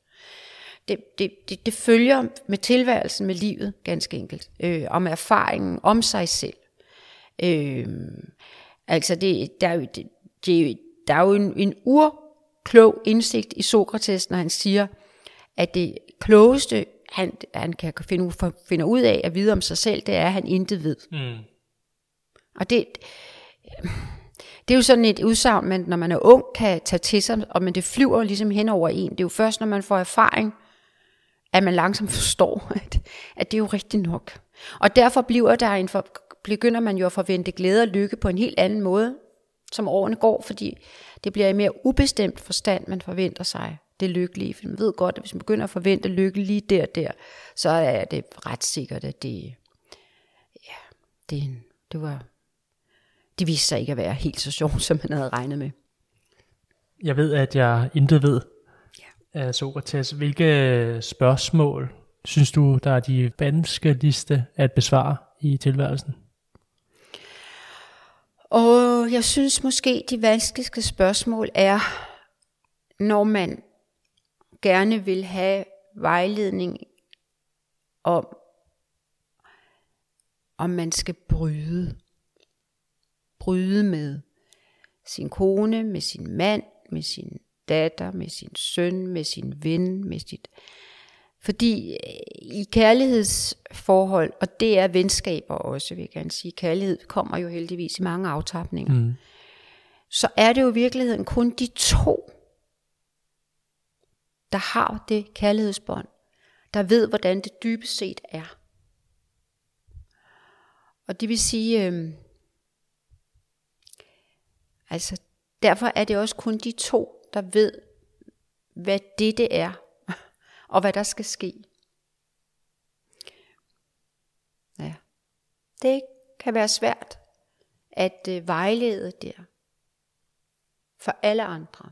Det, det, det, det følger med tilværelsen, med livet, ganske enkelt. Øh, om erfaringen, om sig selv. Øh, altså, det, der, er jo, det, det, der er jo en, en urklog indsigt i Sokrates, når han siger, at det klogeste, han, han kan finde, finde ud af at vide om sig selv, det er, at han intet ved. Mm. Og det, det er jo sådan et udsagn, man, når man er ung, kan tage til sig, og men det flyver ligesom hen over en. Det er jo først, når man får erfaring, at man langsomt forstår, at, at det er jo rigtigt nok. Og derfor bliver der en for, begynder man jo at forvente glæde og lykke på en helt anden måde, som årene går, fordi det bliver i mere ubestemt forstand, man forventer sig det lykkelige. For man ved godt, at hvis man begynder at forvente lykke lige der der, så er det ret sikkert, at det, ja, det, det var det viste sig ikke at være helt så sjovt, som man havde regnet med. Jeg ved, at jeg intet ved ja. af Sokrates. Hvilke spørgsmål synes du, der er de vanskeligste at besvare i tilværelsen? Og jeg synes måske, de vanskeligste spørgsmål er, når man gerne vil have vejledning om, om man skal bryde bryde med sin kone, med sin mand, med sin datter, med sin søn, med sin ven, med sit... Fordi øh, i kærlighedsforhold, og det er venskaber også, vil jeg gerne sige, kærlighed kommer jo heldigvis i mange aftapninger, mm. så er det jo i virkeligheden kun de to, der har det kærlighedsbånd, der ved, hvordan det dybest set er. Og det vil sige, øh, altså derfor er det også kun de to, der ved, hvad det det er, og hvad der skal ske. Ja. Det kan være svært at øh, vejlede der for alle andre.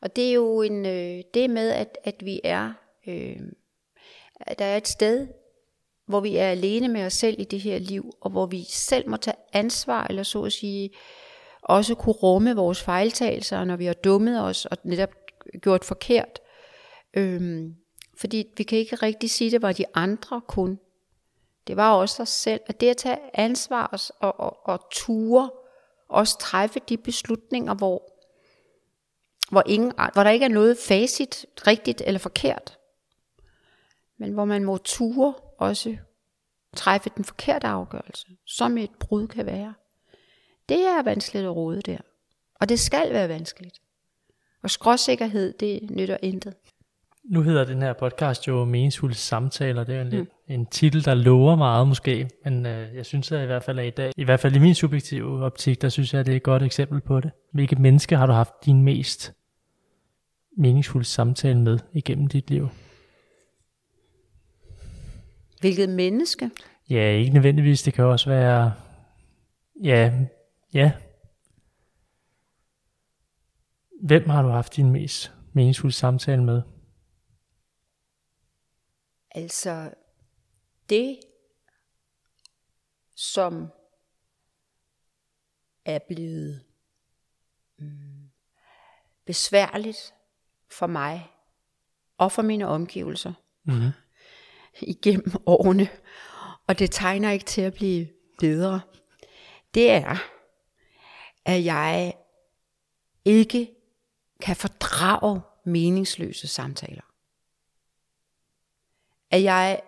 Og det er jo en, øh, det med, at, at vi er, øh, der er et sted, hvor vi er alene med os selv i det her liv, og hvor vi selv må tage ansvar, eller så at sige, også kunne rumme vores fejltagelser, når vi har dummet os og netop gjort forkert. Øhm, fordi vi kan ikke rigtig sige, at det var de andre kun. Det var også os selv. At det at tage ansvar og, og, og ture, også træffe de beslutninger, hvor, hvor, ingen, hvor der ikke er noget facit, rigtigt eller forkert. Men hvor man må ture også træffe den forkerte afgørelse, som et brud kan være. Det er vanskeligt at råde der. Og det skal være vanskeligt. Og skråsikkerhed, det nytter intet. Nu hedder den her podcast jo Meningsfulde Samtaler. Det er jo en, mm. en titel, der lover meget måske. Men øh, jeg synes at i hvert fald, at i dag, i hvert fald i min subjektive optik, der synes jeg, at det er et godt eksempel på det. Hvilket menneske har du haft din mest meningsfulde samtale med igennem dit liv? Hvilket menneske? Ja, ikke nødvendigvis. Det kan også være, ja, ja. Hvem har du haft din mest meningsfulde samtale med? Altså, det, som er blevet mm, besværligt for mig og for mine omgivelser mm-hmm. igennem årene, og det tegner ikke til at blive bedre, det er, at jeg ikke kan fordrage meningsløse samtaler. At jeg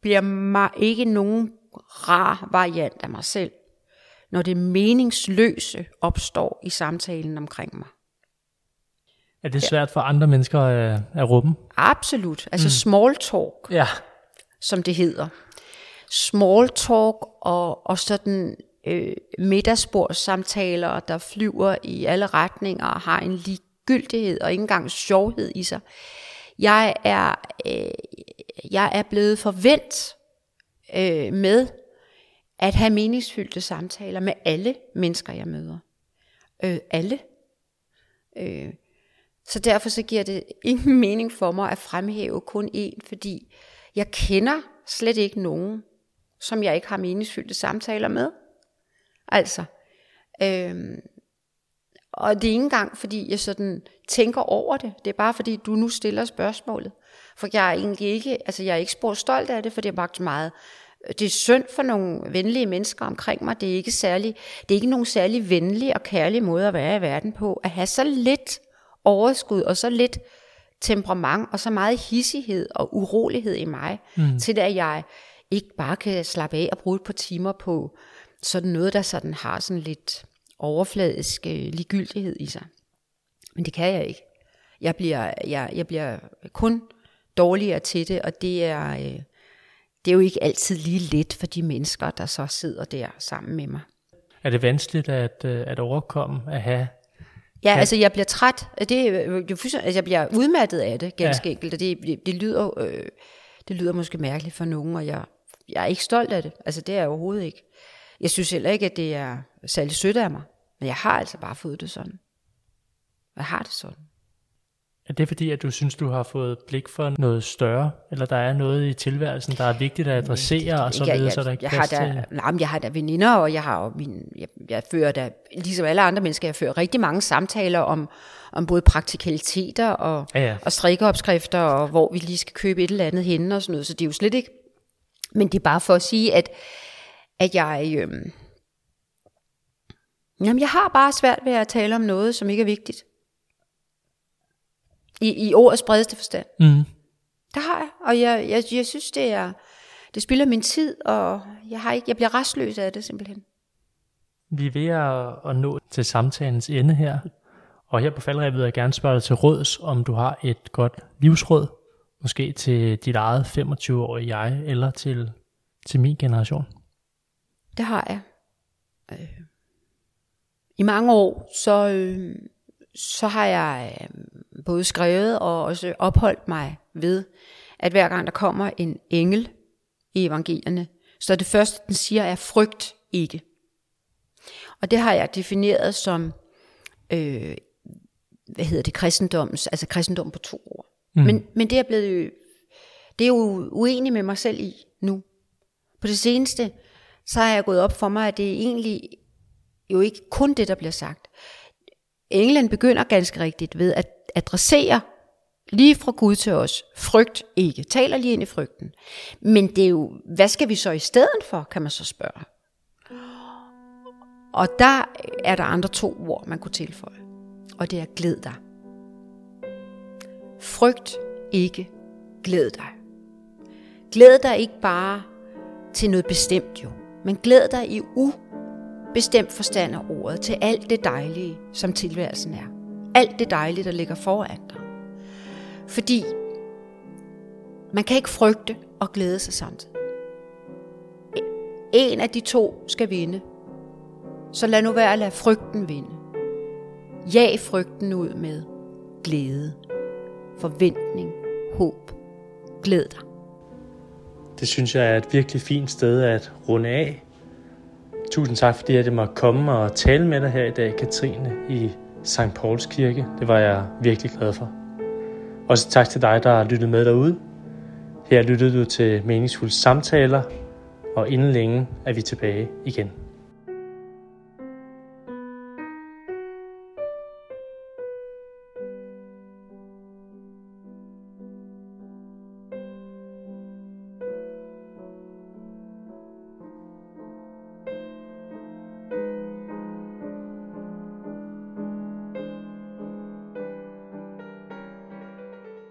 bliver mig ikke nogen rar variant af mig selv, når det meningsløse opstår i samtalen omkring mig. Er det svært for andre mennesker at, at råbe? Absolut. Altså mm. small talk, ja. som det hedder. Small talk og, og sådan øh, middagsbordssamtaler, der flyver i alle retninger og har en ligegyldighed og ikke engang sjovhed i sig. Jeg er, øh, jeg er blevet forvent øh, med at have meningsfyldte samtaler med alle mennesker, jeg møder. Øh, alle. Øh, så derfor så giver det ingen mening for mig at fremhæve kun én, fordi jeg kender slet ikke nogen, som jeg ikke har meningsfyldte samtaler med. Altså, øhm, og det er ikke engang, fordi jeg sådan tænker over det. Det er bare, fordi du nu stiller spørgsmålet. For jeg er egentlig ikke, altså jeg er ikke spor stolt af det, for det er faktisk meget, det er synd for nogle venlige mennesker omkring mig. Det er ikke særlig, det er ikke nogen særlig venlig og kærlig måde at være i verden på. At have så lidt overskud og så lidt temperament og så meget hissighed og urolighed i mig, mm. til at jeg ikke bare kan slappe af og bruge et par timer på sådan noget, der sådan har sådan lidt overfladisk øh, ligegyldighed i sig. Men det kan jeg ikke. Jeg bliver, jeg, jeg bliver kun dårligere til det, og det er, øh, det er jo ikke altid lige let for de mennesker, der så sidder der sammen med mig. Er det vanskeligt at, øh, at overkomme at have Ja, ja, altså jeg bliver træt. Det, det, altså, jeg bliver udmattet af det, ganske ja. enkelt. Og det, det, det, lyder, øh, det lyder måske mærkeligt for nogen, og jeg, jeg er ikke stolt af det. Altså det er jeg overhovedet ikke. Jeg synes heller ikke, at det er særlig sødt af mig. Men jeg har altså bare fået det sådan. Jeg har det sådan. Er det fordi, at du synes, du har fået blik for noget større, eller der er noget i tilværelsen, der er vigtigt at adressere, og så videre, jeg, så der ikke jeg har da, nej, jeg har da veninder, og jeg har min, jeg, jeg fører da, ligesom alle andre mennesker, jeg fører rigtig mange samtaler om, om både praktikaliteter og, ja, ja. og strikkeopskrifter, og hvor vi lige skal købe et eller andet henne og sådan noget, så det er jo slet ikke, men det er bare for at sige, at, at jeg, øh, Jamen, jeg har bare svært ved at tale om noget, som ikke er vigtigt. I, i ordets bredeste forstand. Mm. Det har jeg, og jeg, jeg, jeg synes, det er, det spilder min tid, og jeg, har ikke, jeg bliver restløs af det simpelthen. Vi er ved at, at nå til samtalens ende her, og her på faldrevet vil jeg gerne spørge dig til råds, om du har et godt livsråd, måske til dit eget 25-årige jeg, eller til, til min generation. Det har jeg. Øh. I mange år, så, øh, så har jeg øh, både skrevet og også opholdt mig ved, at hver gang der kommer en engel i evangelierne, så det første, den siger, er frygt ikke. Og det har jeg defineret som, øh, hvad hedder det, kristendommens, altså kristendom på to ord. Mm. Men, men det er blevet, det er jo uenig med mig selv i nu. På det seneste, så har jeg gået op for mig, at det er egentlig jo ikke kun det, der bliver sagt. England begynder ganske rigtigt ved at adressere lige fra Gud til os. Frygt ikke. Taler lige ind i frygten. Men det er jo, hvad skal vi så i stedet for, kan man så spørge. Og der er der andre to ord, man kunne tilføje. Og det er glæd dig. Frygt ikke, glæd dig. Glæd dig ikke bare til noget bestemt jo, men glæd dig i ubestemt forstand af ordet til alt det dejlige, som tilværelsen er. Alt det dejlige, der ligger foran dig. Fordi man kan ikke frygte og glæde sig samtidig. E- en af de to skal vinde. Så lad nu være at lade frygten vinde. Jag frygten ud med glæde, forventning, håb. Glæd dig. Det synes jeg er et virkelig fint sted at runde af. Tusind tak, fordi jeg måtte komme og tale med dig her i dag, Katrine, i St. Pauls Kirke. Det var jeg virkelig glad for. Også tak til dig, der har lyttet med derude. Her lyttede du til meningsfulde samtaler, og inden længe er vi tilbage igen.